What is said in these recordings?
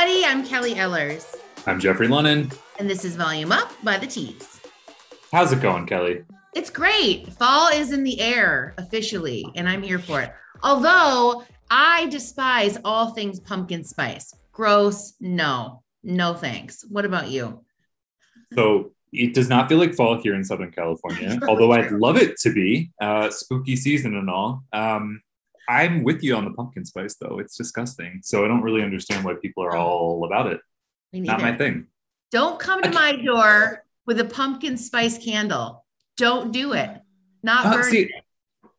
everybody. I'm Kelly Ellers. I'm Jeffrey Lennon. And this is Volume Up by the Tease. How's it going, Kelly? It's great. Fall is in the air officially, and I'm here for it. Although I despise all things pumpkin spice. Gross. No, no thanks. What about you? So it does not feel like fall here in Southern California, although I'd love it to be uh, spooky season and all. Um, I'm with you on the pumpkin spice, though. It's disgusting. So I don't really understand why people are all about it. Not my thing. Don't come to my door with a pumpkin spice candle. Don't do it. Not uh, see, it.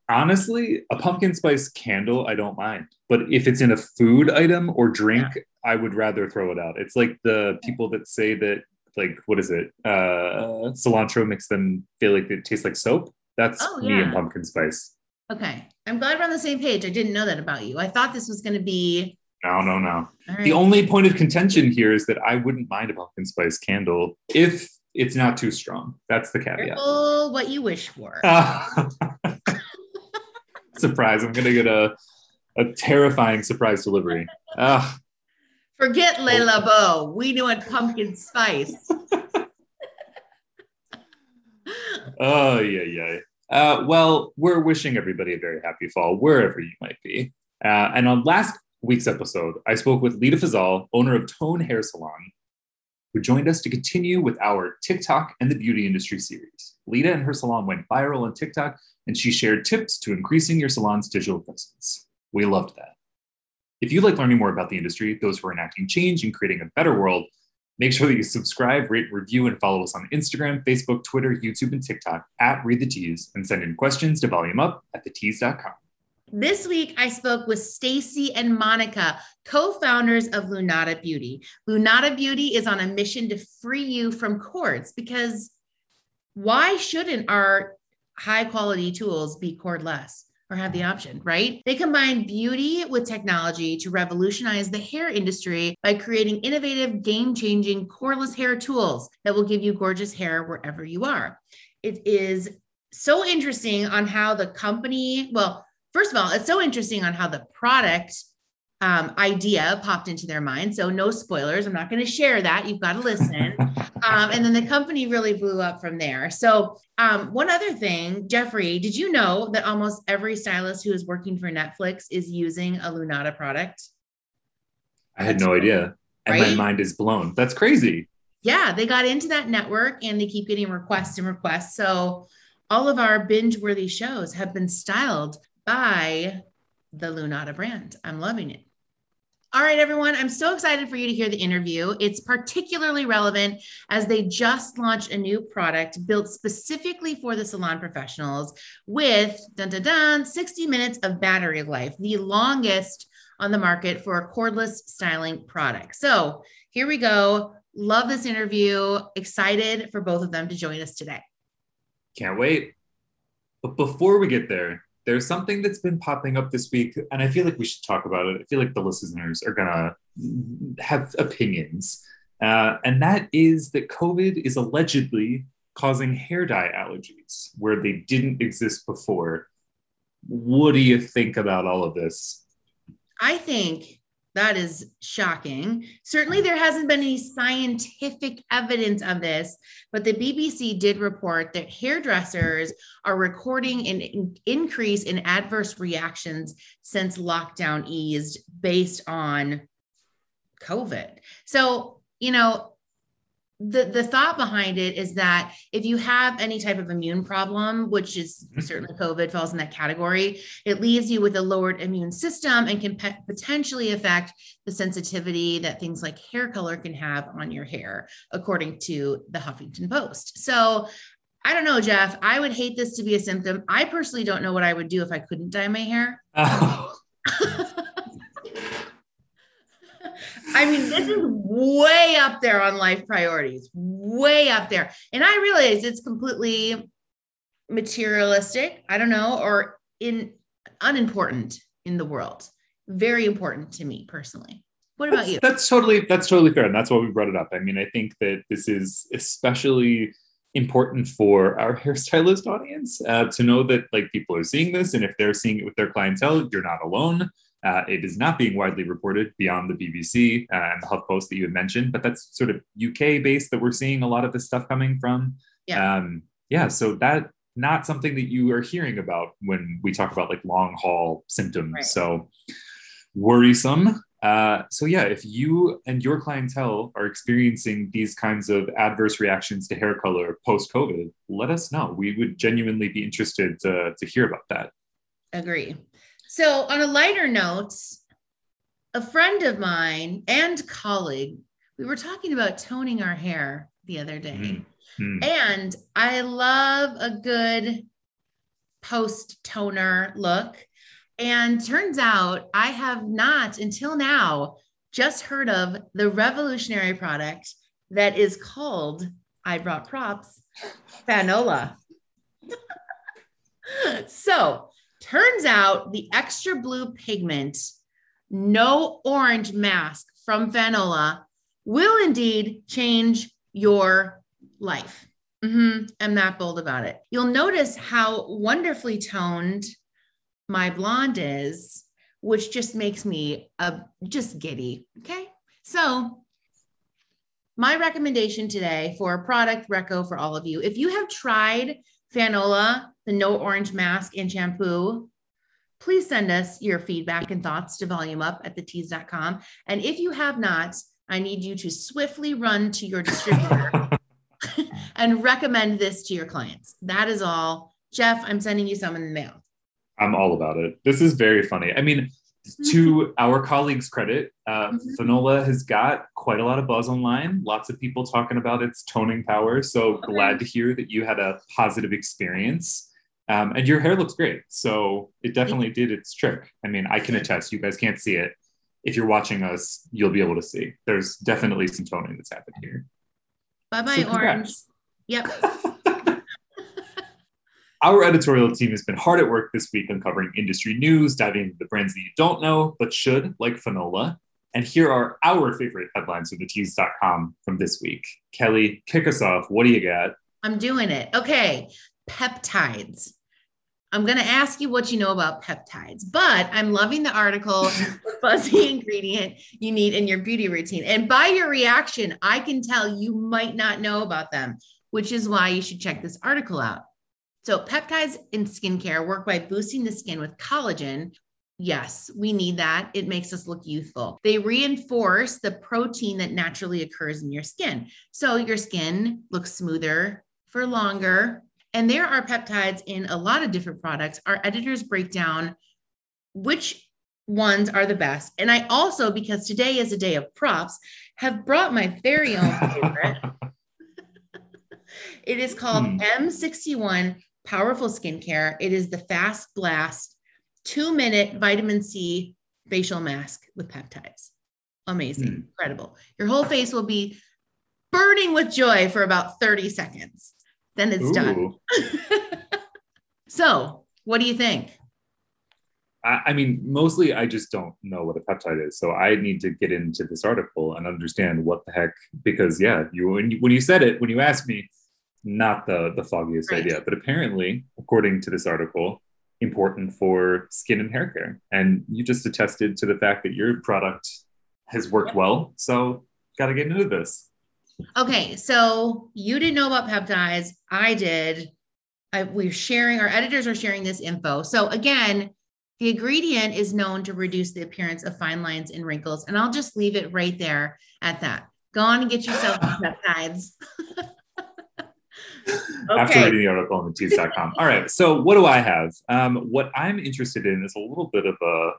Honestly, a pumpkin spice candle, I don't mind. But if it's in a food item or drink, yeah. I would rather throw it out. It's like the people that say that, like, what is it? Uh, cilantro makes them feel like it tastes like soap. That's oh, yeah. me and pumpkin spice. Okay. I'm glad we're on the same page. I didn't know that about you. I thought this was going to be. No, no, no. Right. The only point of contention here is that I wouldn't mind a pumpkin spice candle if it's not too strong. That's the caveat. Oh, what you wish for. surprise. I'm going to get a, a terrifying surprise delivery. Uh, Forget Layla Bo. We knew it pumpkin spice. oh, yeah, yeah. Uh, well, we're wishing everybody a very happy fall wherever you might be. Uh, and on last week's episode, I spoke with Lita Fazal, owner of Tone Hair Salon, who joined us to continue with our TikTok and the beauty industry series. Lita and her salon went viral on TikTok, and she shared tips to increasing your salon's digital presence. We loved that. If you'd like learning more about the industry, those who are enacting change and creating a better world, Make sure that you subscribe, rate, review, and follow us on Instagram, Facebook, Twitter, YouTube, and TikTok at Read the Tease, and send in questions to volumeup at thetease.com. This week, I spoke with Stacy and Monica, co-founders of Lunata Beauty. Lunata Beauty is on a mission to free you from cords because why shouldn't our high quality tools be cordless? Or have the option, right? They combine beauty with technology to revolutionize the hair industry by creating innovative, game changing cordless hair tools that will give you gorgeous hair wherever you are. It is so interesting on how the company, well, first of all, it's so interesting on how the product um, idea popped into their mind. So no spoilers. I'm not going to share that. You've got to listen. um, and then the company really blew up from there. So um, one other thing, Jeffrey, did you know that almost every stylist who is working for Netflix is using a Lunata product? I had no idea. And right? my mind is blown. That's crazy. Yeah, they got into that network and they keep getting requests and requests. So all of our binge worthy shows have been styled by the Lunata brand. I'm loving it. All right, everyone. I'm so excited for you to hear the interview. It's particularly relevant as they just launched a new product built specifically for the salon professionals with dun, dun, dun, 60 minutes of battery life, the longest on the market for a cordless styling product. So here we go. Love this interview. Excited for both of them to join us today. Can't wait. But before we get there, there's something that's been popping up this week, and I feel like we should talk about it. I feel like the listeners are gonna have opinions, uh, and that is that COVID is allegedly causing hair dye allergies where they didn't exist before. What do you think about all of this? I think that is shocking. Certainly, there hasn't been any scientific evidence of this, but the BBC did report that hairdressers are recording an increase in adverse reactions since lockdown eased based on COVID. So, you know, the the thought behind it is that if you have any type of immune problem which is mm-hmm. certainly covid falls in that category it leaves you with a lowered immune system and can pe- potentially affect the sensitivity that things like hair color can have on your hair according to the huffington post so I don't know, Jeff. I would hate this to be a symptom. I personally don't know what I would do if I couldn't dye my hair. Oh. I mean, this is way up there on life priorities, way up there. And I realize it's completely materialistic, I don't know, or in unimportant in the world. Very important to me personally. What about that's, you? That's totally that's totally fair. And that's why we brought it up. I mean, I think that this is especially important for our hairstylist audience uh, to know that like people are seeing this and if they're seeing it with their clientele you're not alone Uh, it is not being widely reported beyond the BBC uh, and the HuffPost that you had mentioned, but that's sort of UK based that we're seeing a lot of this stuff coming from. Yeah. Um, yeah. So that not something that you are hearing about when we talk about like long haul symptoms. Right. So worrisome. Uh, so yeah, if you and your clientele are experiencing these kinds of adverse reactions to hair color post COVID, let us know. We would genuinely be interested to, to hear about that. Agree. So, on a lighter note, a friend of mine and colleague, we were talking about toning our hair the other day. Mm. And I love a good post toner look. And turns out I have not until now just heard of the revolutionary product that is called, I brought props, Fanola. so, turns out the extra blue pigment, no orange mask from Fanola will indeed change your life. Mhm, I'm that bold about it. You'll notice how wonderfully toned my blonde is, which just makes me uh, just giddy. Okay. So, my recommendation today for a product reco for all of you if you have tried Fanola, the no orange mask and shampoo, please send us your feedback and thoughts to volumeup at thetease.com. And if you have not, I need you to swiftly run to your distributor and recommend this to your clients. That is all. Jeff, I'm sending you some in the mail. I'm all about it. This is very funny. I mean, to our colleagues' credit, uh, Mhm. Fanola has got quite a lot of buzz online. Lots of people talking about its toning power. So Okay. glad to hear that you had a positive experience. Um, and your hair looks great. So it definitely did its trick. I mean, I can attest, you guys can't see it. If you're watching us, you'll be able to see. There's definitely some toning that's happened here. Bye bye, So orange. Yep. Our editorial team has been hard at work this week uncovering industry news, diving into the brands that you don't know but should, like Fanola. And here are our favorite headlines from thetease.com from this week. Kelly, kick us off. What do you got? I'm doing it. Okay. Peptides. I'm going to ask you what you know about peptides, but I'm loving the article, fuzzy ingredient you need in your beauty routine. And by your reaction, I can tell you might not know about them, which is why you should check this article out. So, peptides in skincare work by boosting the skin with collagen. Yes, we need that. It makes us look youthful. They reinforce the protein that naturally occurs in your skin. So, your skin looks smoother for longer. And there are peptides in a lot of different products. Our editors break down which ones are the best. And I also, because today is a day of props, have brought my very own favorite. It is called Hmm. M61 Powerful Skincare. It is the Fast Blast two minute vitamin C facial mask with peptides. Amazing, Hmm. incredible. Your whole face will be burning with joy for about 30 seconds. Then it's done. So, what do you think? I, I mean, mostly I just don't know what a peptide is. So I need to get into this article and understand what the heck, because yeah, you when you, when you said it, when you asked me, not the, the foggiest Right. idea, but apparently, according to this article, important for skin and hair care. And you just attested to the fact that your product has worked well. So got to get into this. Okay, so you didn't know about peptides. I did. I, we're sharing, our editors are sharing this info. So, again, the ingredient is known to reduce the appearance of fine lines and wrinkles. And I'll just leave it right there at that. Go on and get yourself some peptides. after reading the article on the tease.com. All right. So what do I have? Um, what I'm interested in is a little bit of a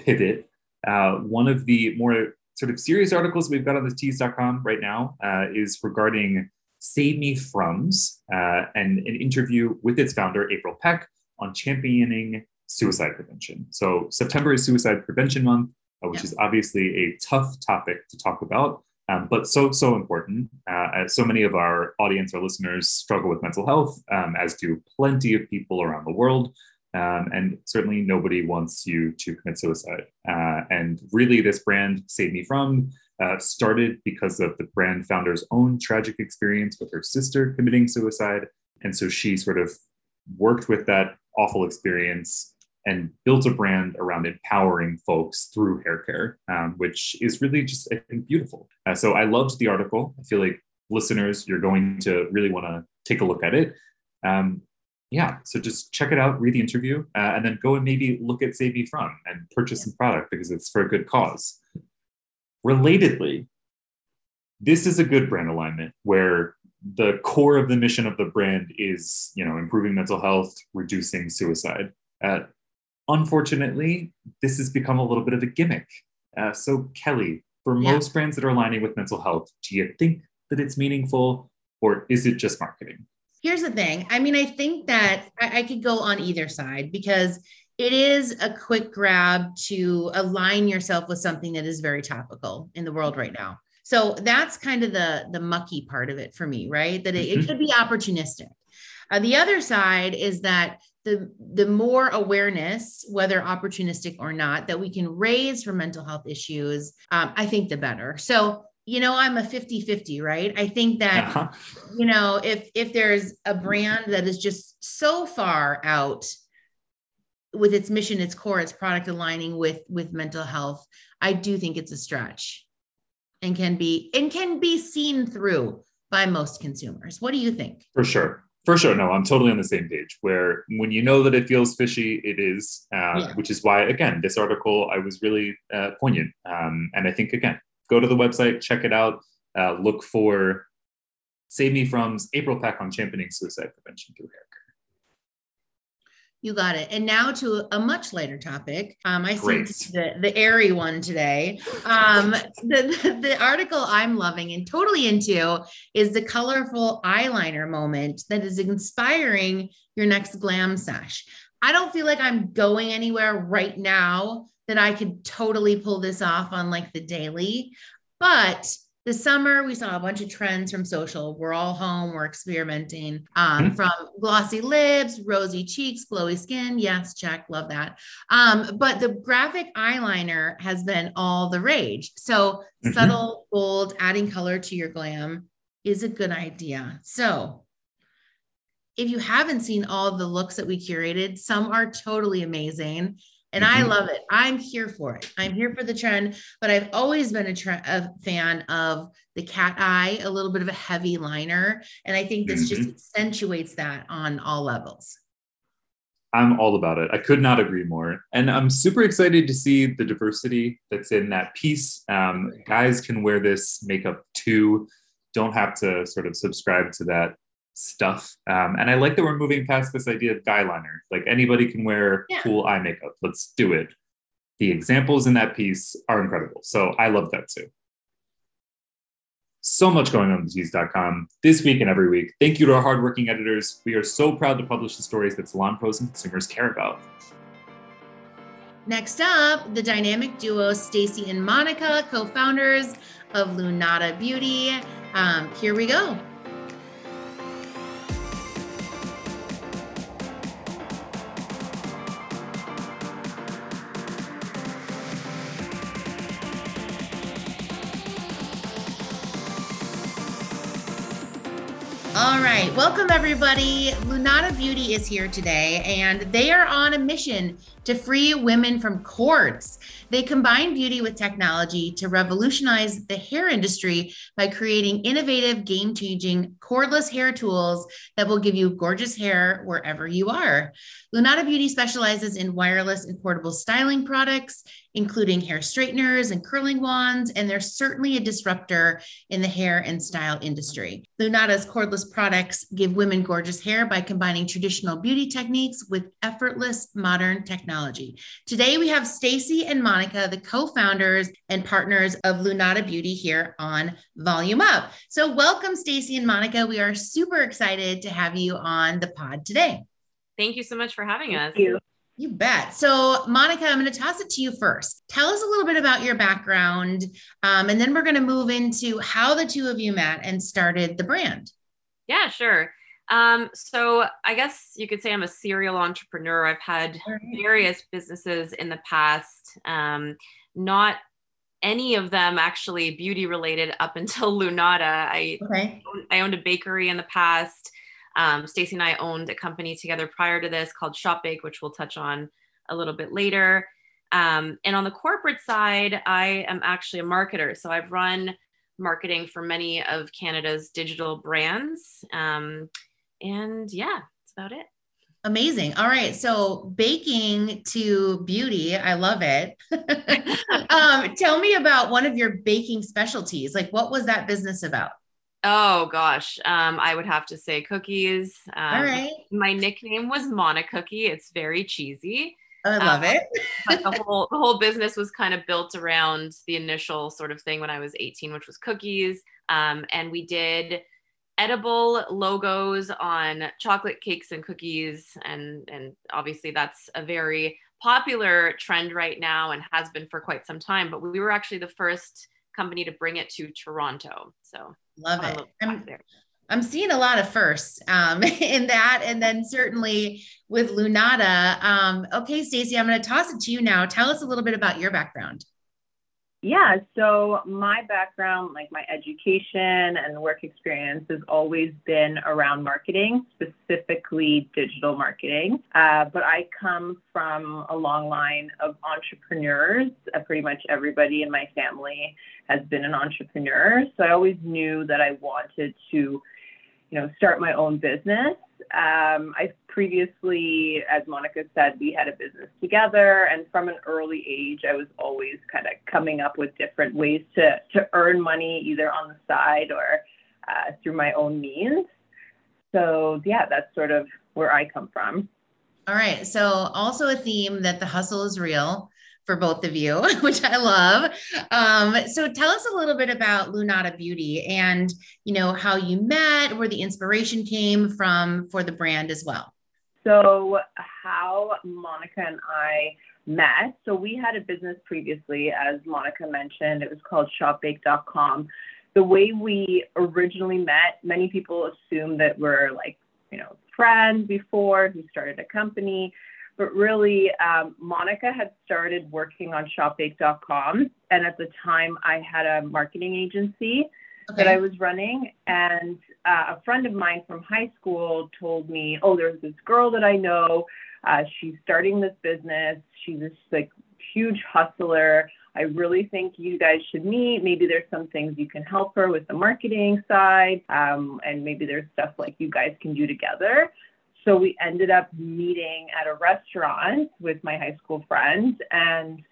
pivot. Uh, one of the more sort of serious articles we've got on the tease.com right now uh, is regarding Save Me From's uh, and an interview with its founder, April Peck, on championing suicide prevention. So September is Suicide Prevention Month, uh, which Yeah. is obviously a tough topic to talk about um, but so so important. Uh, so many of our audience, our listeners, struggle with mental health, um, as do plenty of people around the world, um, and certainly nobody wants you to commit suicide. Uh, and really, this brand, Save Me From, uh, started because of the brand founder's own tragic experience with her sister committing suicide, and so she sort of worked with that awful experience and built a brand around empowering folks through hair care, um, which is really just, I think, beautiful. Uh, so I loved the article. I feel like listeners, you're going to really want to take a look at it. Um, yeah, so just check it out, read the interview, uh, and then go and maybe look at Save Me From and purchase some product because it's for a good cause. Relatedly, this is a good brand alignment where the core of the mission of the brand is, you know, improving mental health, reducing suicide. Uh, unfortunately, this has become a little bit of a gimmick. Uh, so, Kelly, for yeah. most brands that are aligning with mental health, do you think that it's meaningful or is it just marketing? Here's the thing. I mean, I think that I, I could go on either side because it is a quick grab to align yourself with something that is very topical in the world right now. So that's kind of the the mucky part of it for me, right? That it, it mm-hmm. could be opportunistic. Uh, the other side is that the the more awareness, whether opportunistic or not, that we can raise for mental health issues, um, I think the better. So you know i'm a 50 50 right i think that uh-huh. you know if if there's a brand that is just so far out with its mission its core its product aligning with with mental health i do think it's a stretch and can be and can be seen through by most consumers what do you think for sure for sure no i'm totally on the same page where when you know that it feels fishy it is uh, yeah. which is why again this article i was really uh, poignant um, and i think again go to the website, check it out, uh, look for Save Me From's April Peck on championing suicide prevention through hair care. You got it. And now to a much lighter topic. Um, I see the, the airy one today. Um, the, the, the article I'm loving and totally into is the colorful eyeliner moment that is inspiring your next glam sesh. I don't feel like I'm going anywhere right now that I could totally pull this off on like the daily. But the summer, we saw a bunch of trends from social. We're all home, we're experimenting um, mm-hmm. from glossy lips, rosy cheeks, glowy skin. Yes, check, love that. Um, but the graphic eyeliner has been all the rage. So, mm-hmm. subtle gold, adding color to your glam is a good idea. So, if you haven't seen all the looks that we curated, some are totally amazing. And mm-hmm. I love it. I'm here for it. I'm here for the trend, but I've always been a, a, fan of the cat eye, a little bit of a heavy liner. And I think this mm-hmm. just accentuates that on all levels. I'm all about it. I could not agree more. And I'm super excited to see the diversity that's in that piece. Um, guys can wear this makeup too, don't have to sort of subscribe to that stuff. Um, and I like that we're moving past this idea of guy liner. Like anybody can wear yeah. cool eye makeup. Let's do it. The examples in that piece are incredible. So I love that too. So much going on with tease.com this week and every week. Thank you to our hardworking editors. We are so proud to publish the stories that salon pros and consumers care about. Next up, the dynamic duo Stacy and Monica, co founders of Lunata Beauty. Um, here we go. Right. Welcome, everybody. Lunata Beauty is here today, and they are on a mission to free women from cords. They combine beauty with technology to revolutionize the hair industry by creating innovative, game changing, cordless hair tools that will give you gorgeous hair wherever you are. Lunata Beauty specializes in wireless and portable styling products, including hair straighteners and curling wands, and they're certainly a disruptor in the hair and style industry. Lunata's cordless products give women gorgeous hair by combining traditional beauty techniques with effortless modern technology. Today we have Stacy and Monica Monica, the co founders and partners of Lunata Beauty here on Volume Up. So, welcome, Stacy and Monica. We are super excited to have you on the pod today. Thank you so much for having Thank us. You. You bet. So, Monica, I'm going to toss it to you first. Tell us a little bit about your background, um, and then we're going to move into how the two of you met and started the brand. Yeah, sure. Um, so I guess you could say I'm a serial entrepreneur. I've had various businesses in the past, um, not any of them actually beauty related up until Lunata. I okay. I owned a bakery in the past. Um, Stacy and I owned a company together prior to this called Shop Bake, which we'll touch on a little bit later. Um, and on the corporate side, I am actually a marketer. So I've run marketing for many of Canada's digital brands. Um, and yeah, that's about it. Amazing. All right. So baking to beauty. I love it. um, tell me about one of your baking specialties. Like what was that business about? Oh gosh. Um, I would have to say cookies. Um, All right. My nickname was Mona Cookie. It's very cheesy. I love um, it. the whole the whole business was kind of built around the initial sort of thing when I was 18, which was cookies. Um, and we did edible logos on chocolate cakes and cookies and and obviously that's a very popular trend right now and has been for quite some time but we were actually the first company to bring it to toronto. So love it. I'm, I'm seeing a lot of firsts um, in that and then certainly with lunata um, okay stacy i'm going to toss it to you now. Tell us a little bit about your background yeah, so my background, like my education and work experience, has always been around marketing, specifically digital marketing. Uh, but I come from a long line of entrepreneurs. Uh, pretty much everybody in my family has been an entrepreneur. So I always knew that I wanted to, you know, start my own business. Um, I previously, as Monica said, we had a business together, and from an early age, I was always kind of coming up with different ways to to earn money, either on the side or uh, through my own means. So yeah, that's sort of where I come from. All right. So also a theme that the hustle is real for both of you, which I love. Um, so tell us a little bit about Lunata Beauty and you know how you met, where the inspiration came from for the brand as well. So how Monica and I met. So we had a business previously, as Monica mentioned. It was called shopbake.com. The way we originally met, many people assume that we're like, you know, friends before who started a company but really, um, Monica had started working on shopbake.com. And at the time, I had a marketing agency okay. that I was running. And uh, a friend of mine from high school told me, Oh, there's this girl that I know. Uh, she's starting this business. She's this like huge hustler. I really think you guys should meet. Maybe there's some things you can help her with the marketing side, um, and maybe there's stuff like you guys can do together. So we ended up meeting at a restaurant with my high school friends, and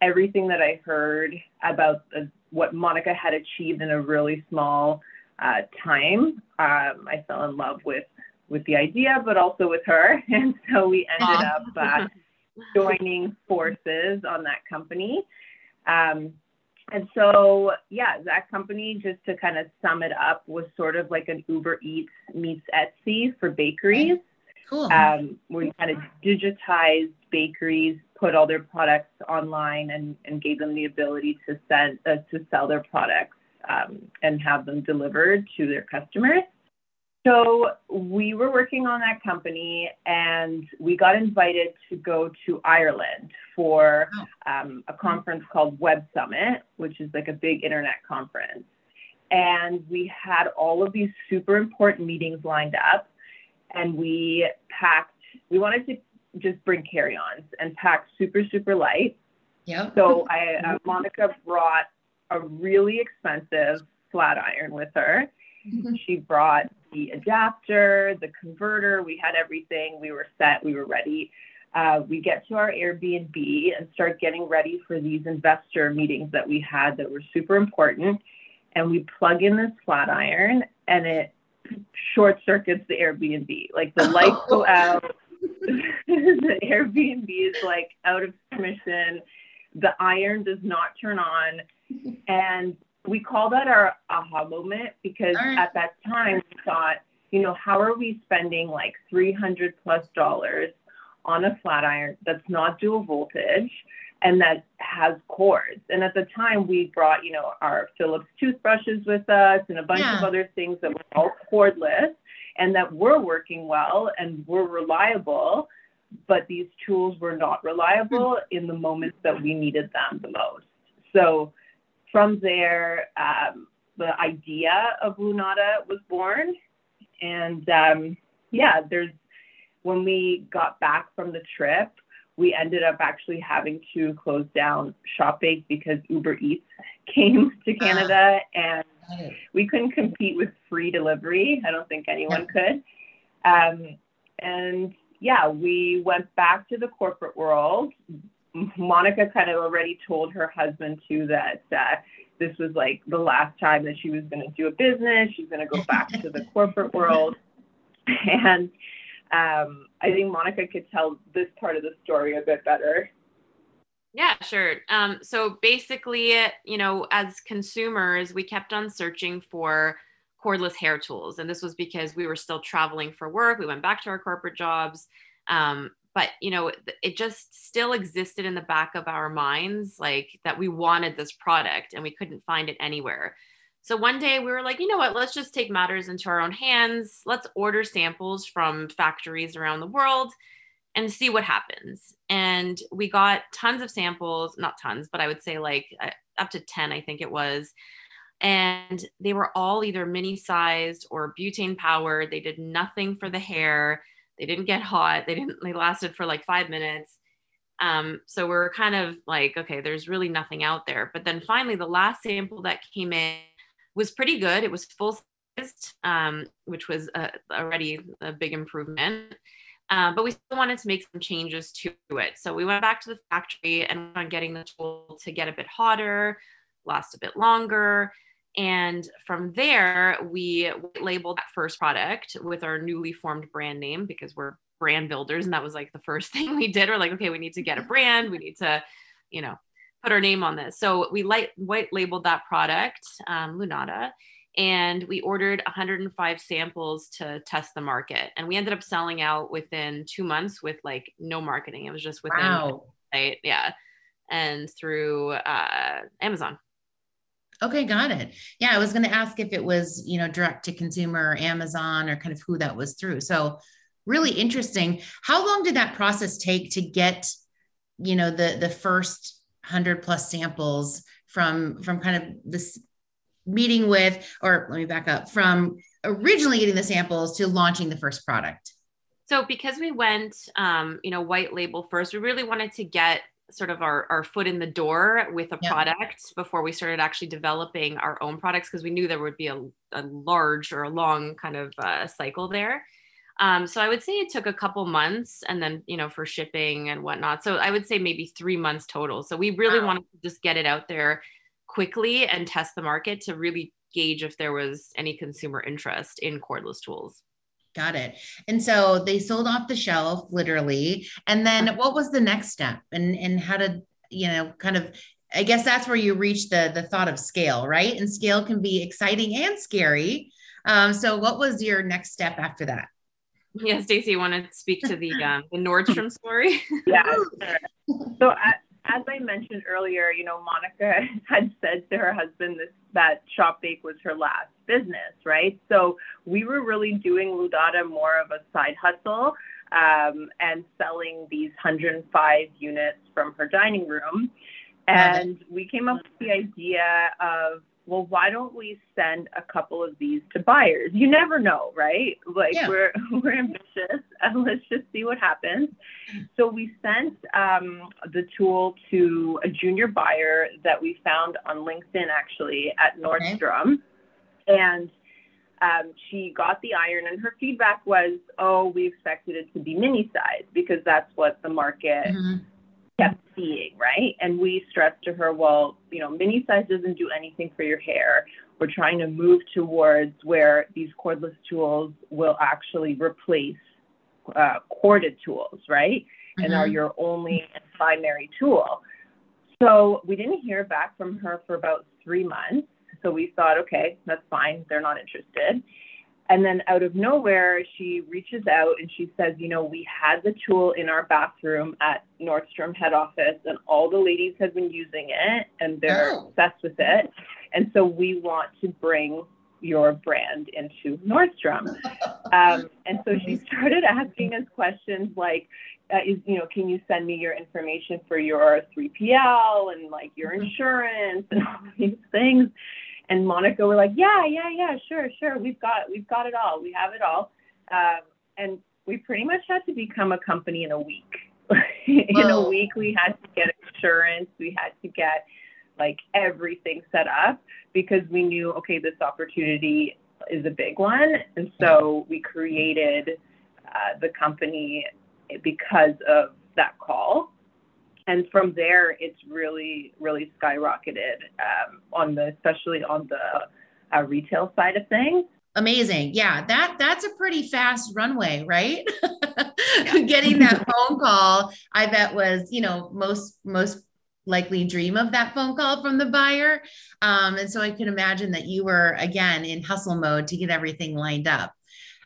everything that I heard about the, what Monica had achieved in a really small uh, time, um, I fell in love with with the idea, but also with her, and so we ended up uh, joining forces on that company. Um, and so, yeah, that company, just to kind of sum it up, was sort of like an Uber Eats meets Etsy for bakeries. Cool. Um, we kind of digitized bakeries, put all their products online, and, and gave them the ability to send uh, to sell their products um, and have them delivered to their customers. So we were working on that company, and we got invited to go to Ireland for um, a conference called Web Summit, which is like a big internet conference. And we had all of these super important meetings lined up and we packed, we wanted to just bring carry ons and pack super, super light. Yeah. So I, uh, Monica brought a really expensive flat iron with her. Mm-hmm. She brought the adapter, the converter. We had everything. We were set. We were ready. Uh, we get to our Airbnb and start getting ready for these investor meetings that we had that were super important. And we plug in this flat iron, and it short circuits the Airbnb. Like the lights go oh. out, the Airbnb is like out of commission, the iron does not turn on. And we call that our aha moment because right. at that time we thought, you know, how are we spending like 300 plus dollars on a flat iron that's not dual voltage? And that has cords. And at the time, we brought, you know, our Philips toothbrushes with us and a bunch yeah. of other things that were all cordless and that were working well and were reliable. But these tools were not reliable in the moments that we needed them the most. So from there, um, the idea of Lunata was born. And um, yeah, there's when we got back from the trip, we ended up actually having to close down ShopBake because Uber Eats came to Ah. Canada and we couldn't compete with free delivery. I don't think anyone could. Um, and yeah, we went back to the corporate world. Monica kind of already told her husband too that uh, this was like the last time that she was going to do a business. She's going to go back to the corporate world. And um, I think Monica could tell this part of the story a bit better. Yeah, sure. Um, so basically, you know, as consumers, we kept on searching for cordless hair tools. And this was because we were still traveling for work. We went back to our corporate jobs. Um, but, you know, it just still existed in the back of our minds, like that we wanted this product and we couldn't find it anywhere. So one day we were like, you know what, let's just take matters into our own hands. Let's order samples from factories around the world and see what happens. And we got tons of samples, not tons, but I would say like uh, up to 10, I think it was. And they were all either mini sized or butane powered. They did nothing for the hair. They didn't get hot. They didn't, they lasted for like five minutes. Um, so we're kind of like, okay, there's really nothing out there. But then finally, the last sample that came in was pretty good. It was full sized, um, which was uh, already a big improvement. Uh, but we still wanted to make some changes to it. So we went back to the factory and on getting the tool to get a bit hotter, last a bit longer. And from there, we labeled that first product with our newly formed brand name because we're brand builders. And that was like the first thing we did. We're like, okay, we need to get a brand. We need to, you know, put our name on this. So we light white labeled that product, um, Lunata and we ordered 105 samples to test the market and we ended up selling out within two months with like no marketing it was just within Wow. site yeah and through uh, amazon Okay, got it. Yeah, I was going to ask if it was, you know, direct to consumer or Amazon or kind of who that was through. So, really interesting. How long did that process take to get, you know, the the first 100 plus samples from from kind of this meeting with or let me back up, from originally getting the samples to launching the first product? so because we went um, you know white label first we really wanted to get sort of our, our foot in the door with a Yeah. product before we started actually developing our own products because we knew there would be a, a large or a long kind of uh, cycle there um, so i would say it took a couple months and then you know for shipping and whatnot so i would say maybe three months total so we really Wow. wanted to just get it out there quickly and test the market to really gauge if there was any consumer interest in cordless tools Got it. And so they sold off the shelf literally. And then what was the next step? And and how did, you know, kind of I guess that's where you reach the the thought of scale, right? And scale can be exciting and scary. Um, so what was your next step after that? Yeah, Stacey, you want to speak to the um, the Nordstrom story? Yeah. sure. So as, as I mentioned earlier, you know, Monica had said to her husband this, that Shop Bake was her last business, right? So we were really doing Lunata more of a side hustle um, and selling these 105 units from her dining room. And we came up with the idea of, well, why don't we send a couple of these to buyers? You never know, right? Like Yeah. we're we're ambitious, and let's just see what happens. So we sent um, the tool to a junior buyer that we found on LinkedIn, actually at Nordstrom, and um, she got the iron, and her feedback was, "Oh, we expected it to be mini size because that's what the market Mhm. Seeing, right?" And we stressed to her, "Well, you know, mini size doesn't do anything for your hair. We're trying to move towards where these cordless tools will actually replace uh, corded tools, right? And are Mhm. your only and primary tool. So we didn't hear back from her for about three months. So we thought, okay, that's fine. They're not interested. And then out of nowhere, she reaches out and she says, you know, we had the tool in our bathroom at Nordstrom head office, and all the ladies have been using it and they're Oh. obsessed with it. And so we want to bring your brand into Nordstrom. Um, and so she started asking us questions like, uh, is, you know, can you send me your information for your 3PL and like your Mhm. insurance and all these things? And Monica were like, yeah, yeah, yeah, sure, sure. We've got, we've got it all. We have it all. Um, and we pretty much had to become a company in a week. in a week, we had to get insurance, we had to get like everything set up because we knew, okay, this opportunity is a big one. And so we created uh, the company because of that call. And from there, it's really, really skyrocketed um, on the, especially on the uh, retail side of things. Amazing. Yeah, that that's a pretty fast runway, right? Getting that phone call, I bet was, you know, most most likely dream of that phone call from the buyer. Um, and so I can imagine that you were again in hustle mode to get everything lined up.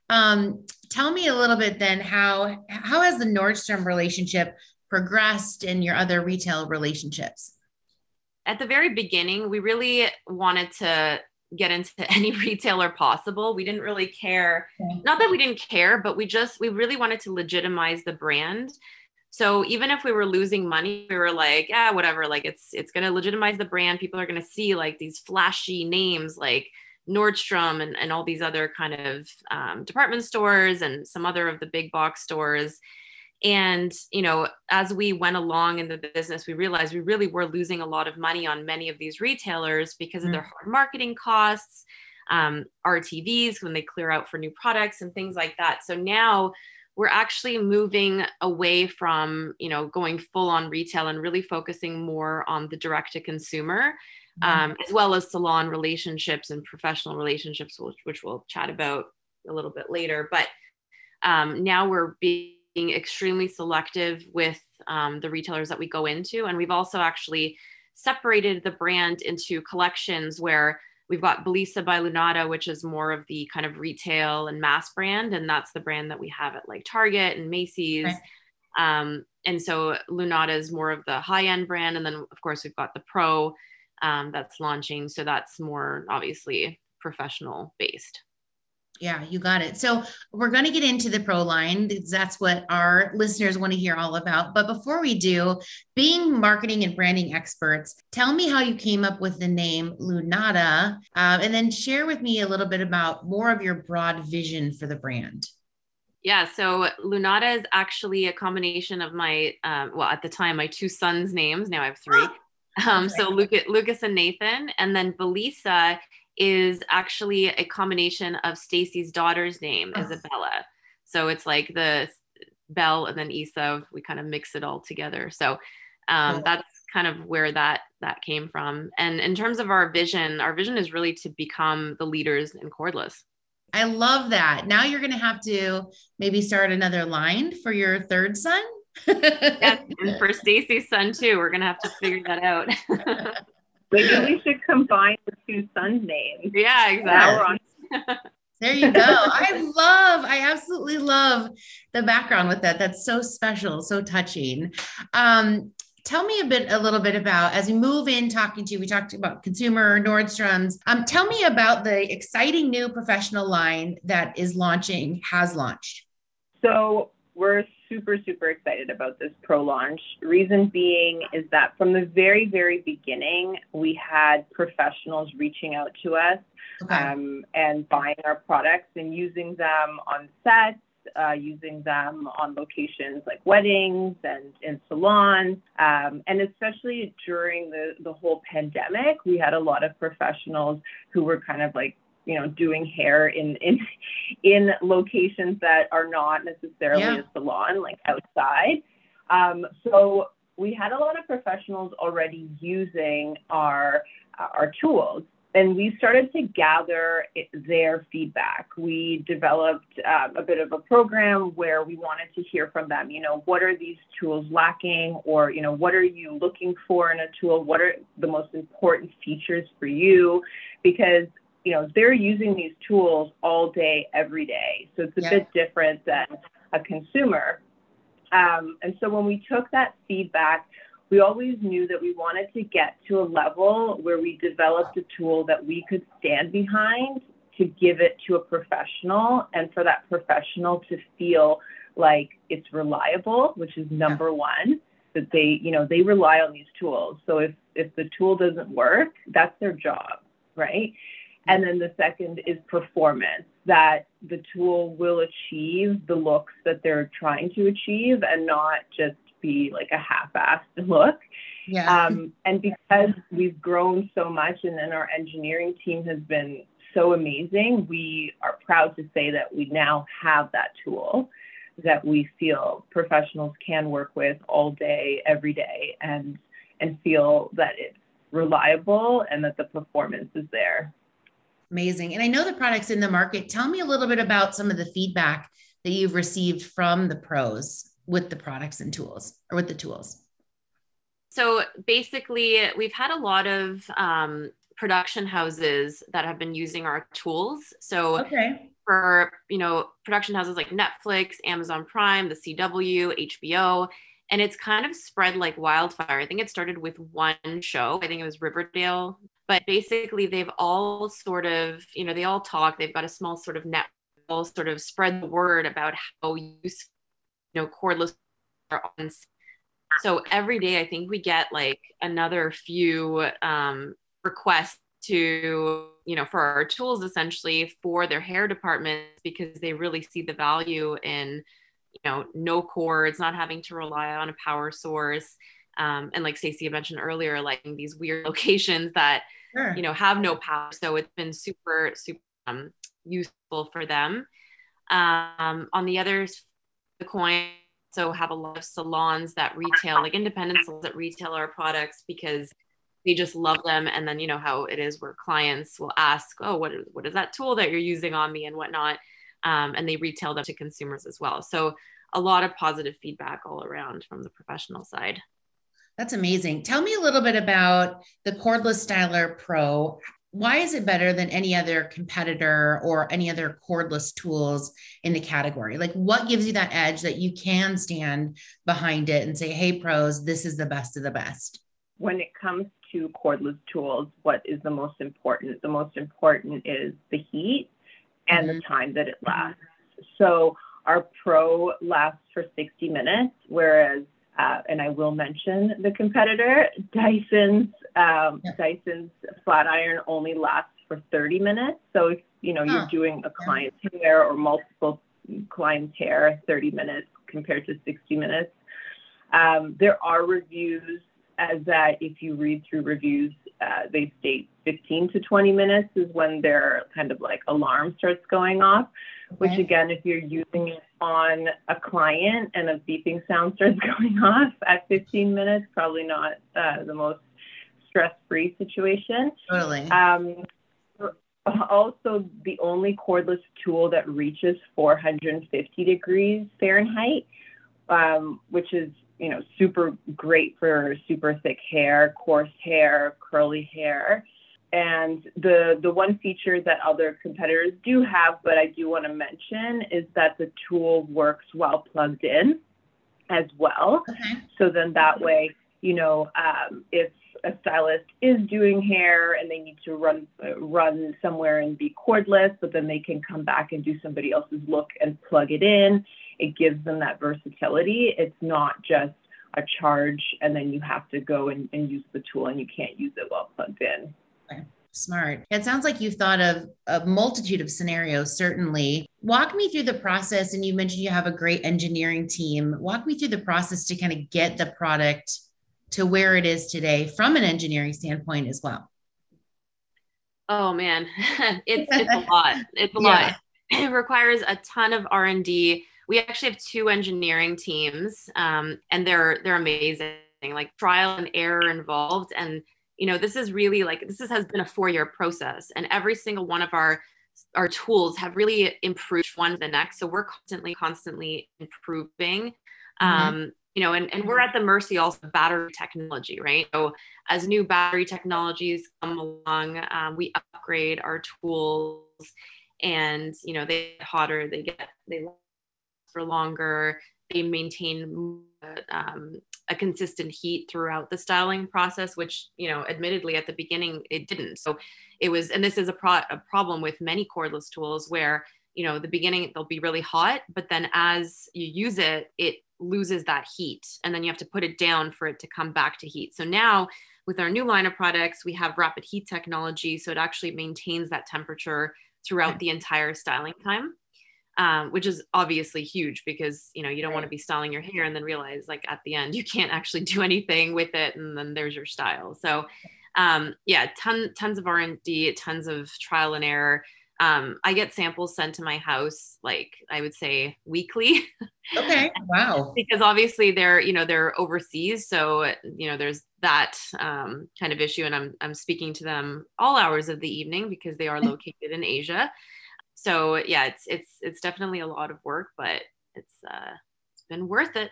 Um, tell me a little bit then how how has the Nordstrom relationship progressed in your other retail relationships? At the very beginning, we really wanted to get into any retailer possible. We didn't really care. Not that we didn't care, but we just we really wanted to legitimize the brand. So even if we were losing money, we were like, yeah, whatever. Like it's it's gonna legitimize the brand. People are gonna see like these flashy names like Nordstrom and, and all these other kind of um, department stores and some other of the big box stores. And, you know, as we went along in the business, we realized we really were losing a lot of money on many of these retailers because of mm. their hard marketing costs, um, RTVs when they clear out for new products and things like that. So now we're actually moving away from, you know, going full on retail and really focusing more on the direct to consumer. Mm-hmm. Um, as well as salon relationships and professional relationships, which, which we'll chat about a little bit later. But um, now we're being extremely selective with um, the retailers that we go into. And we've also actually separated the brand into collections where we've got Belisa by Lunata, which is more of the kind of retail and mass brand. And that's the brand that we have at like Target and Macy's. Right. Um, and so Lunata is more of the high end brand. And then, of course, we've got the Pro um, that's launching. So that's more obviously professional based. Yeah, you got it. So we're going to get into the pro line because that's what our listeners want to hear all about. But before we do, being marketing and branding experts, tell me how you came up with the name Lunata, uh, and then share with me a little bit about more of your broad vision for the brand. Yeah, so Lunata is actually a combination of my, uh, well, at the time, my two sons' names. Now I have three. Um, so Lucas, Lucas and Nathan, and then Bellisa is actually a combination of Stacy's daughter's name, oh. Isabella. So it's like the Bell and then Isa. We kind of mix it all together. So um, oh. that's kind of where that that came from. And in terms of our vision, our vision is really to become the leaders in cordless. I love that. Now you're going to have to maybe start another line for your third son. yes, and for Stacy's son too. We're going to have to figure that out. Maybe we should combine the two sons' names. Yeah, exactly. there you go. I love, I absolutely love the background with that. That's so special, so touching. Um, tell me a bit, a little bit about as we move in talking to you, we talked about consumer Nordstrom's. Um, tell me about the exciting new professional line that is launching, has launched. So we're super, super excited about this pro launch. Reason being is that from the very, very beginning, we had professionals reaching out to us okay. um, and buying our products and using them on sets. Uh, using them on locations like weddings and in salons. Um, and especially during the, the whole pandemic, we had a lot of professionals who were kind of like you know doing hair in in in locations that are not necessarily yeah. a salon like outside um, so we had a lot of professionals already using our uh, our tools and we started to gather their feedback. We developed um, a bit of a program where we wanted to hear from them. You know, what are these tools lacking, or you know, what are you looking for in a tool? What are the most important features for you? Because you know, they're using these tools all day, every day. So it's a yeah. bit different than a consumer. Um, and so when we took that feedback, we always knew that we wanted to get to a level where we developed a tool that we could stand behind to give it to a professional and for that professional to feel like it's reliable, which is number yeah. one, that they, you know, they rely on these tools. So if, if the tool doesn't work, that's their job, right? And then the second is performance, that the tool will achieve the looks that they're trying to achieve and not just be like a half-assed look. Yeah. Um, and because we've grown so much and then our engineering team has been so amazing, we are proud to say that we now have that tool that we feel professionals can work with all day, every day, and and feel that it's reliable and that the performance is there. Amazing. And I know the products in the market. Tell me a little bit about some of the feedback that you've received from the pros with the products and tools or with the tools. So basically, we've had a lot of um, production houses that have been using our tools. So okay. for you know production houses like Netflix, Amazon Prime, the CW, HBO, and it's kind of spread like wildfire. I think it started with one show. I think it was Riverdale, but basically they've all sort of, you know, they all talk. They've got a small sort of network, all sort of spread the word about how useful, you know, cordless are on. So every day, I think we get like another few um, requests to you know for our tools essentially for their hair department because they really see the value in you know, no cords, not having to rely on a power source. Um, and like Stacey mentioned earlier, like these weird locations that, sure. you know, have no power. So it's been super, super um, useful for them. Um, on the other the coin, so have a lot of salons that retail, like independent salons that retail our products because they just love them. And then, you know, how it is where clients will ask, oh, what, what is that tool that you're using on me and whatnot um, and they retail them to consumers as well. So a lot of positive feedback all around from the professional side. That's amazing. Tell me a little bit about the Cordless Styler Pro. Why is it better than any other competitor or any other cordless tools in the category? Like, what gives you that edge that you can stand behind it and say, hey, pros, this is the best of the best? When it comes to cordless tools, what is the most important? The most important is the heat and mm-hmm. the time that it lasts. So our Pro lasts for 60 minutes, whereas, uh, and I will mention the competitor, Dyson's um, yeah. Dyson's flat iron only lasts for 30 minutes. So if you know huh. you're doing a client's yeah. hair or multiple clients' hair, 30 minutes compared to 60 minutes. Um, there are reviews as that if you read through reviews, uh, they state 15 to 20 minutes is when their kind of like alarm starts going off, okay. which again, if you're using it on a client and a beeping sound starts going off at 15 minutes, probably not uh, the most stress-free situation. Totally. Um, also, the only cordless tool that reaches 450 degrees Fahrenheit, um, which is you know, super great for super thick hair, coarse hair, curly hair. And the the one feature that other competitors do have, but I do want to mention, is that the tool works while plugged in as well. Okay. So then that way, you know, um, if a stylist is doing hair and they need to run uh, run somewhere and be cordless, but then they can come back and do somebody else's look and plug it in it gives them that versatility. It's not just a charge and then you have to go and, and use the tool and you can't use it while plugged in. Okay. Smart. It sounds like you've thought of a multitude of scenarios, certainly. Walk me through the process. And you mentioned you have a great engineering team. Walk me through the process to kind of get the product to where it is today from an engineering standpoint as well. Oh man, it's it's a lot. It's a yeah. lot. It requires a ton of R and D we actually have two engineering teams um, and they're they're amazing like trial and error involved. And you know this is really like this is, has been a four year process and every single one of our our tools have really improved one to the next. So we're constantly constantly improving mm-hmm. um, you know and, and we're at the mercy also of battery technology right? So as new battery technologies come along um, we upgrade our tools and you know they get hotter they get they for longer. They maintain um, a consistent heat throughout the styling process, which, you know, admittedly at the beginning it didn't. So it was, and this is a, pro- a problem with many cordless tools where, you know, the beginning they'll be really hot, but then as you use it, it loses that heat and then you have to put it down for it to come back to heat. So now with our new line of products, we have rapid heat technology. So it actually maintains that temperature throughout the entire styling time. Um, which is obviously huge because you know you don't want to be styling your hair and then realize like at the end you can't actually do anything with it and then there's your style. So um, yeah ton, tons of r&d tons of trial and error. Um, i get samples sent to my house like i would say weekly. Okay wow. Because obviously they're you know they're overseas so you know there's that um, kind of issue and I'm, I'm speaking to them all hours of the evening because they are located in asia so yeah, it's it's it's definitely a lot of work, but it's uh it's been worth it.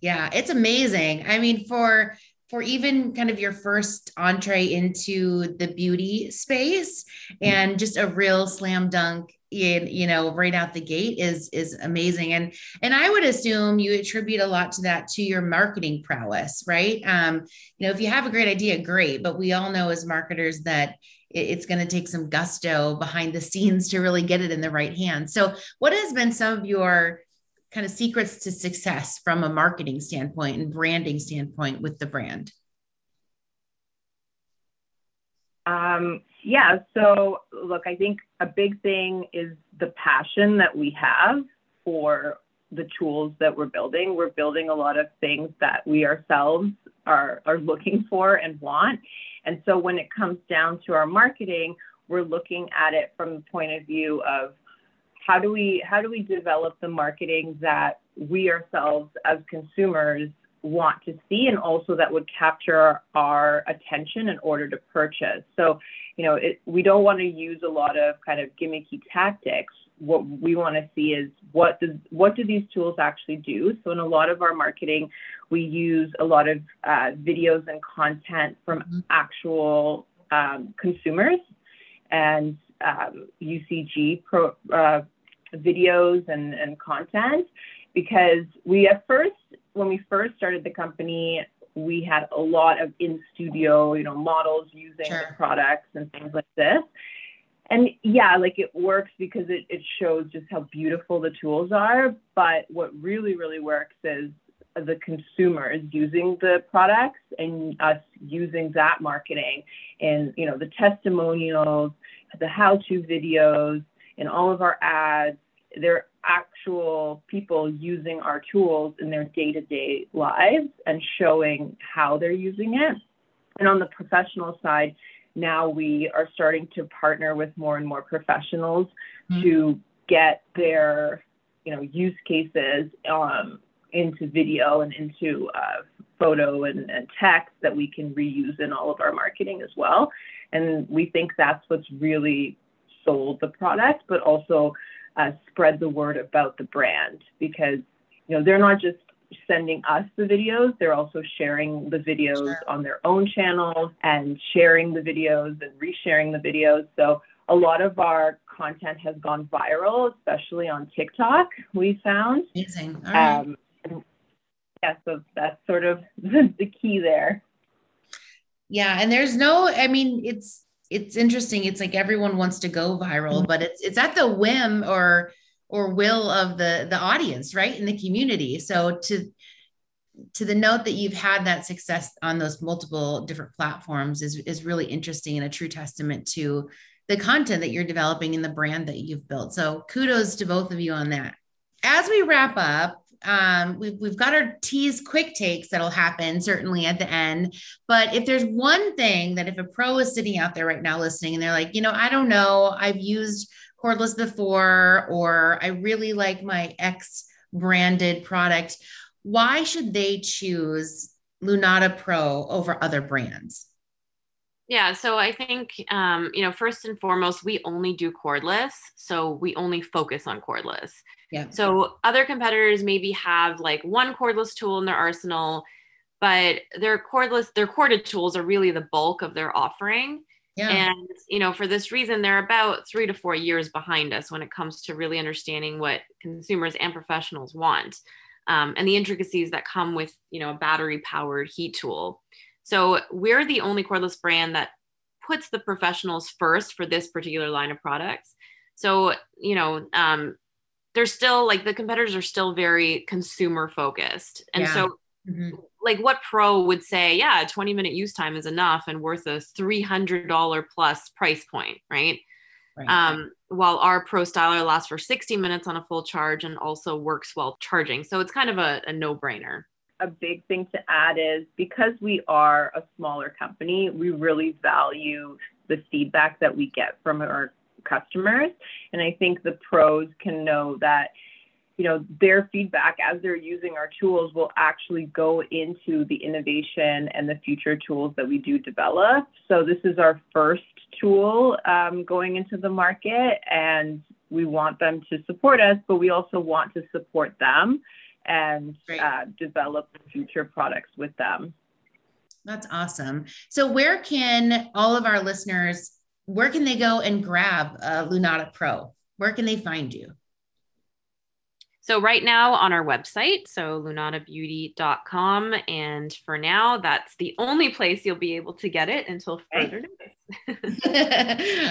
Yeah, it's amazing. I mean, for for even kind of your first entree into the beauty space and just a real slam dunk you know right out the gate is is amazing and and i would assume you attribute a lot to that to your marketing prowess right um you know if you have a great idea great but we all know as marketers that it's going to take some gusto behind the scenes to really get it in the right hands. So, what has been some of your kind of secrets to success from a marketing standpoint and branding standpoint with the brand? Um, yeah, so look, I think a big thing is the passion that we have for the tools that we're building. We're building a lot of things that we ourselves are, are looking for and want. And so when it comes down to our marketing, we're looking at it from the point of view of how do we how do we develop the marketing that we ourselves as consumers want to see and also that would capture our attention in order to purchase. So, you know, it, we don't want to use a lot of kind of gimmicky tactics. What we want to see is what does what do these tools actually do? So, in a lot of our marketing, we use a lot of uh, videos and content from mm-hmm. actual um, consumers and um, UCG pro, uh, videos and, and content because we at first, when we first started the company, we had a lot of in studio, you know, models using sure. the products and things like this. And yeah, like it works because it, it shows just how beautiful the tools are. But what really, really works is the consumers using the products and us using that marketing and you know the testimonials the how-to videos and all of our ads they're actual people using our tools in their day-to-day lives and showing how they're using it and on the professional side now we are starting to partner with more and more professionals mm-hmm. to get their you know use cases um, into video and into uh, photo and, and, text that we can reuse in all of our marketing as well. And we think that's what's really sold the product, but also uh, spread the word about the brand because you know they're not just sending us the videos they're also sharing the videos sure. on their own channels and sharing the videos and resharing the videos so a lot of our content has gone viral especially on tiktok we found amazing um, yeah, so that's sort of the key there. Yeah, and there's no, I mean, it's it's interesting. It's like everyone wants to go viral, mm-hmm. but it's it's at the whim or or will of the the audience, right? In the community. So to to the note that you've had that success on those multiple different platforms is is really interesting and a true testament to the content that you're developing and the brand that you've built. So kudos to both of you on that. As we wrap up, um, we've, we've got our tease quick takes that'll happen certainly at the end. But if there's one thing that if a pro is sitting out there right now listening and they're like, you know, I don't know, I've used cordless before, or I really like my X branded product, why should they choose Lunata Pro over other brands? Yeah, so I think um, you know, first and foremost, we only do cordless, so we only focus on cordless. Yeah. So other competitors maybe have like one cordless tool in their arsenal, but their cordless, their corded tools are really the bulk of their offering. Yeah. And you know, for this reason, they're about three to four years behind us when it comes to really understanding what consumers and professionals want, um, and the intricacies that come with you know a battery-powered heat tool. So we're the only cordless brand that puts the professionals first for this particular line of products. So you know, um, they're still like the competitors are still very consumer focused. And yeah. so mm-hmm. like what pro would say, yeah, 20 minute use time is enough and worth a $300 plus price point, right? right. Um, while our Pro Styler lasts for 60 minutes on a full charge and also works while charging. So it's kind of a, a no brainer. A big thing to add is because we are a smaller company, we really value the feedback that we get from our customers. And I think the pros can know that you know their feedback as they're using our tools will actually go into the innovation and the future tools that we do develop. So this is our first tool um, going into the market and we want them to support us but we also want to support them and uh, develop future products with them. That's awesome. So where can all of our listeners where can they go and grab uh, lunata pro where can they find you so right now on our website, so lunatabeauty.com. And for now, that's the only place you'll be able to get it until further notice.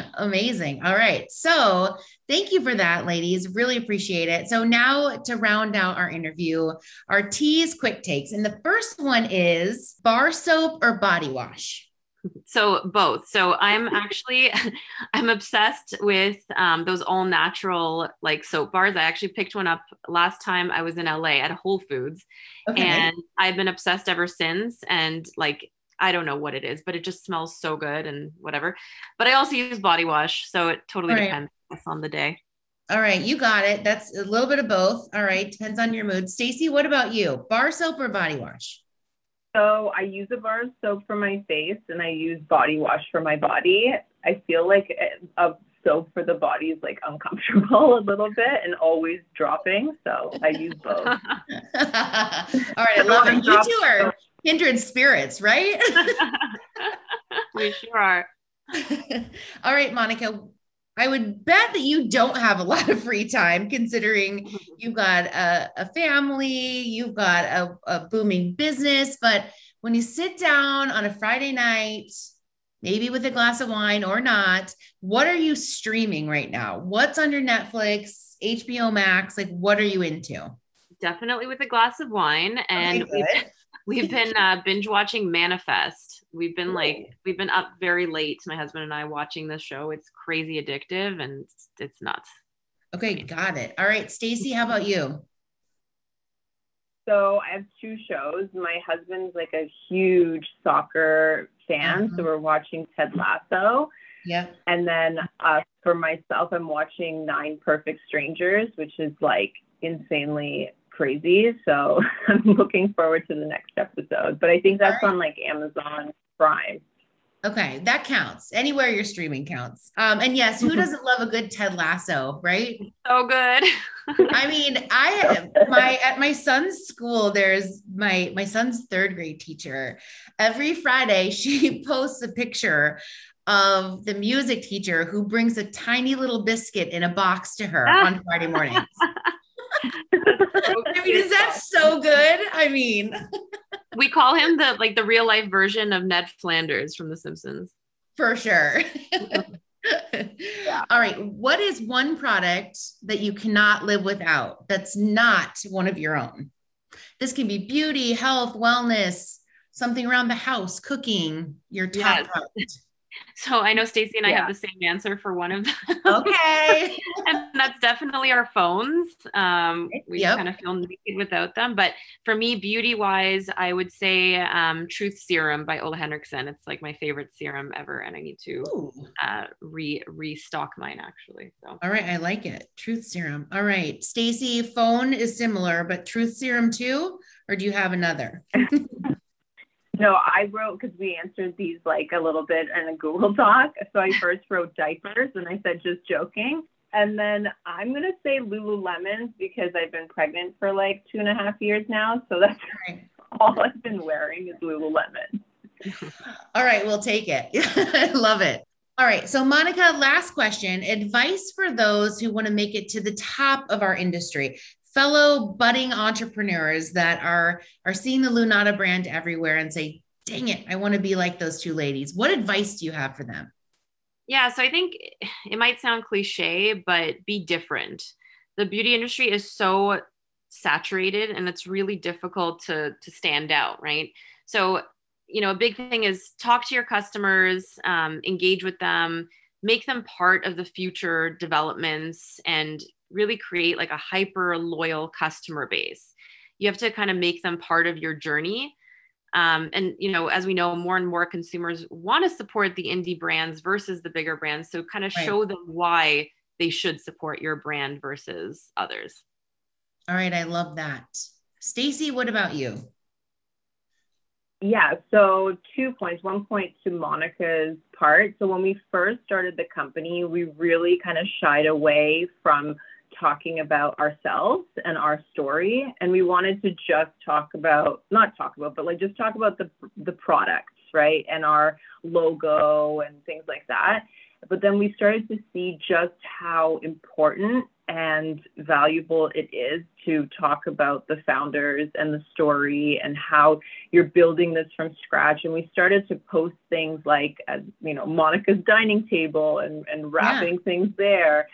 Amazing. All right. So thank you for that, ladies. Really appreciate it. So now to round out our interview, our Tease quick takes. And the first one is bar soap or body wash? So both. So i'm actually i'm obsessed with um, those all natural like soap bars. I actually picked one up last time i was in la at whole foods okay. and i've been obsessed ever since and like i don't know what it is but it just smells so good and whatever. But i also use body wash so it totally right. depends on the day. All right you got it. That's a little bit of both. All right depends on your mood. Stacy what about you? Bar soap or body wash so I use a bar of soap for my face and I use body wash for my body. I feel like uh, a soap for the body is like uncomfortable a little bit and always dropping. So I use both. All right, I love it. You two are kindred spirits, right? we sure are. All right, Monica. I would bet that you don't have a lot of free time considering mm-hmm. you've got a, a family, you've got a, a booming business. But when you sit down on a Friday night, maybe with a glass of wine or not, what are you streaming right now? What's on your Netflix, HBO Max? Like, what are you into? Definitely with a glass of wine. And okay, we've, we've, been uh, binge watching Manifest. We've been like we've been up very late my husband and i watching this show. It's crazy addictive and it's, it's nuts. Okay got it. All right stacy how about you? So i have two shows. My husband's like a huge soccer fan uh-huh. so we're watching ted lasso. Yeah and then uh, for myself i'm watching nine perfect strangers which is like insanely crazy. So I'm looking forward to the next episode. But I think that's right. on like Amazon Prime. Okay, that counts. Anywhere you're streaming counts. Um, and yes, who doesn't love a good Ted Lasso, right? So good. I mean, I my at my son's school, there's my my son's third grade teacher. Every Friday, she posts a picture of the music teacher who brings a tiny little biscuit in a box to her on Friday mornings. I mean, is that so good? I mean, we call him the like the real life version of Ned Flanders from The Simpsons. For sure. yeah. All right. What is one product that you cannot live without that's not one of your own? This can be beauty, health, wellness, something around the house, cooking, your top yes. product. So I know Stacy and I have the same answer for one of them. Okay. and that's definitely our phones. Um, we yep. kind of feel naked without them. But for me, beauty wise, I would say um, Truth Serum by Ole Henriksen. It's like my favorite serum ever. And I need to uh, re restock mine actually. So. All right. I like it. Truth Serum. All right. Stacy, phone is similar, but Truth Serum too? Or do you have another? No, I wrote because we answered these like a little bit in a Google Doc. So I first wrote diapers and I said just joking. And then I'm going to say Lululemon because I've been pregnant for like two and a half years now. So that's all I've been wearing is Lululemon. all right, we'll take it. I love it. All right. So, Monica, last question advice for those who want to make it to the top of our industry fellow budding entrepreneurs that are are seeing the Lunata brand everywhere and say, "Dang it, I want to be like those two ladies." What advice do you have for them? Yeah, so I think it might sound cliche, but be different. The beauty industry is so saturated and it's really difficult to to stand out, right? So, you know, a big thing is talk to your customers, um, engage with them, make them part of the future developments and really create like a hyper loyal customer base. You have to kind of make them part of your journey. Um, and you know, as we know, more and more consumers want to support the indie brands versus the bigger brands. So kind of right. show them why they should support your brand versus others. All right, I love that. Stacy, what about you? Yeah, so two points. One point to Monica's part. So when we first started the company, we really kind of shied away from talking about ourselves and our story and we wanted to just talk about not talk about but like just talk about the the products right and our logo and things like that but then we started to see just how important and valuable it is to talk about the founders and the story and how you're building this from scratch. And we started to post things like, uh, you know, Monica's dining table and, and wrapping yeah. things there.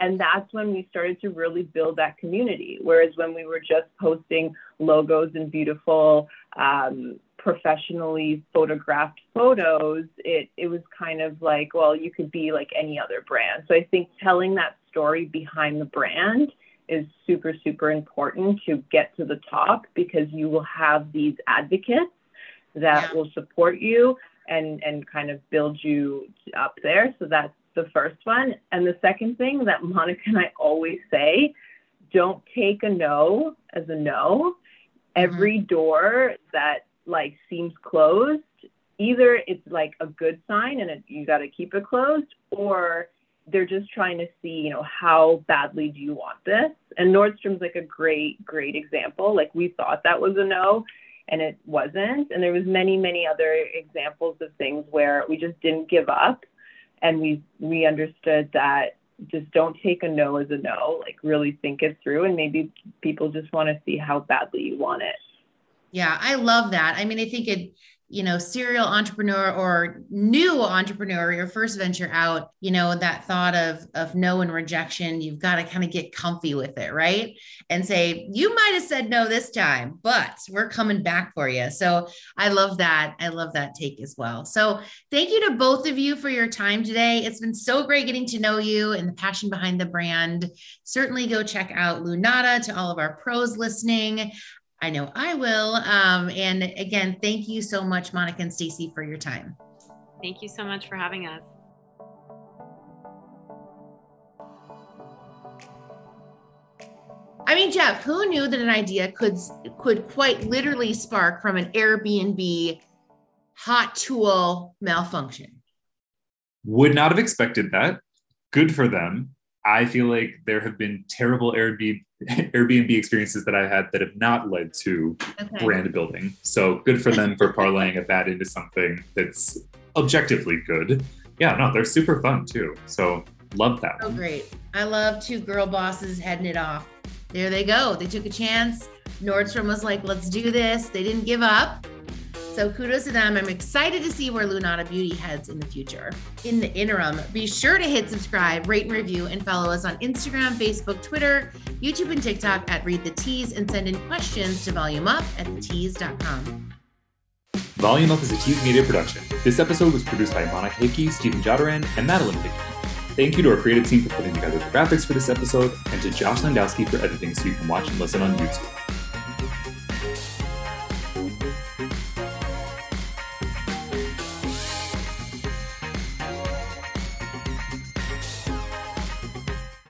And that's when we started to really build that community. Whereas when we were just posting logos and beautiful, um, professionally photographed photos, it, it was kind of like, well, you could be like any other brand. So I think telling that story behind the brand is super, super important to get to the top because you will have these advocates that yeah. will support you and, and kind of build you up there. So that's the first one. And the second thing that Monica and I always say don't take a no as a no. Mm-hmm. Every door that like seems closed, either it's like a good sign and it, you got to keep it closed, or they're just trying to see, you know, how badly do you want this? And Nordstrom's like a great, great example. Like we thought that was a no and it wasn't. And there was many, many other examples of things where we just didn't give up and we we understood that just don't take a no as a no, like really think it through and maybe people just want to see how badly you want it. Yeah, I love that. I mean, I think it you know, serial entrepreneur or new entrepreneur, your first venture out, you know, that thought of of no and rejection, you've got to kind of get comfy with it, right? And say, you might have said no this time, but we're coming back for you. So I love that. I love that take as well. So thank you to both of you for your time today. It's been so great getting to know you and the passion behind the brand. Certainly go check out Lunata to all of our pros listening. I know I will. Um, and again, thank you so much, Monica and Stacy, for your time. Thank you so much for having us. I mean, Jeff, who knew that an idea could could quite literally spark from an Airbnb hot tool malfunction? Would not have expected that. Good for them. I feel like there have been terrible Airbnb Airbnb experiences that I've had that have not led to okay. brand building. So good for them for parlaying that into something that's objectively good. Yeah, no, they're super fun too. So love that. Oh, great. I love two girl bosses heading it off. There they go. They took a chance. Nordstrom was like, let's do this. They didn't give up. So kudos to them. I'm excited to see where Lunata Beauty heads in the future. In the interim, be sure to hit subscribe, rate and review, and follow us on Instagram, Facebook, Twitter, YouTube, and TikTok at Read the Tease, and send in questions to volumeup at thetease.com. Volume Up is a Tease Media production. This episode was produced by Monica Hickey, Stephen Jodaran, and Madeline Hickey. Thank you to our creative team for putting together the graphics for this episode, and to Josh Landowski for editing so you can watch and listen on YouTube.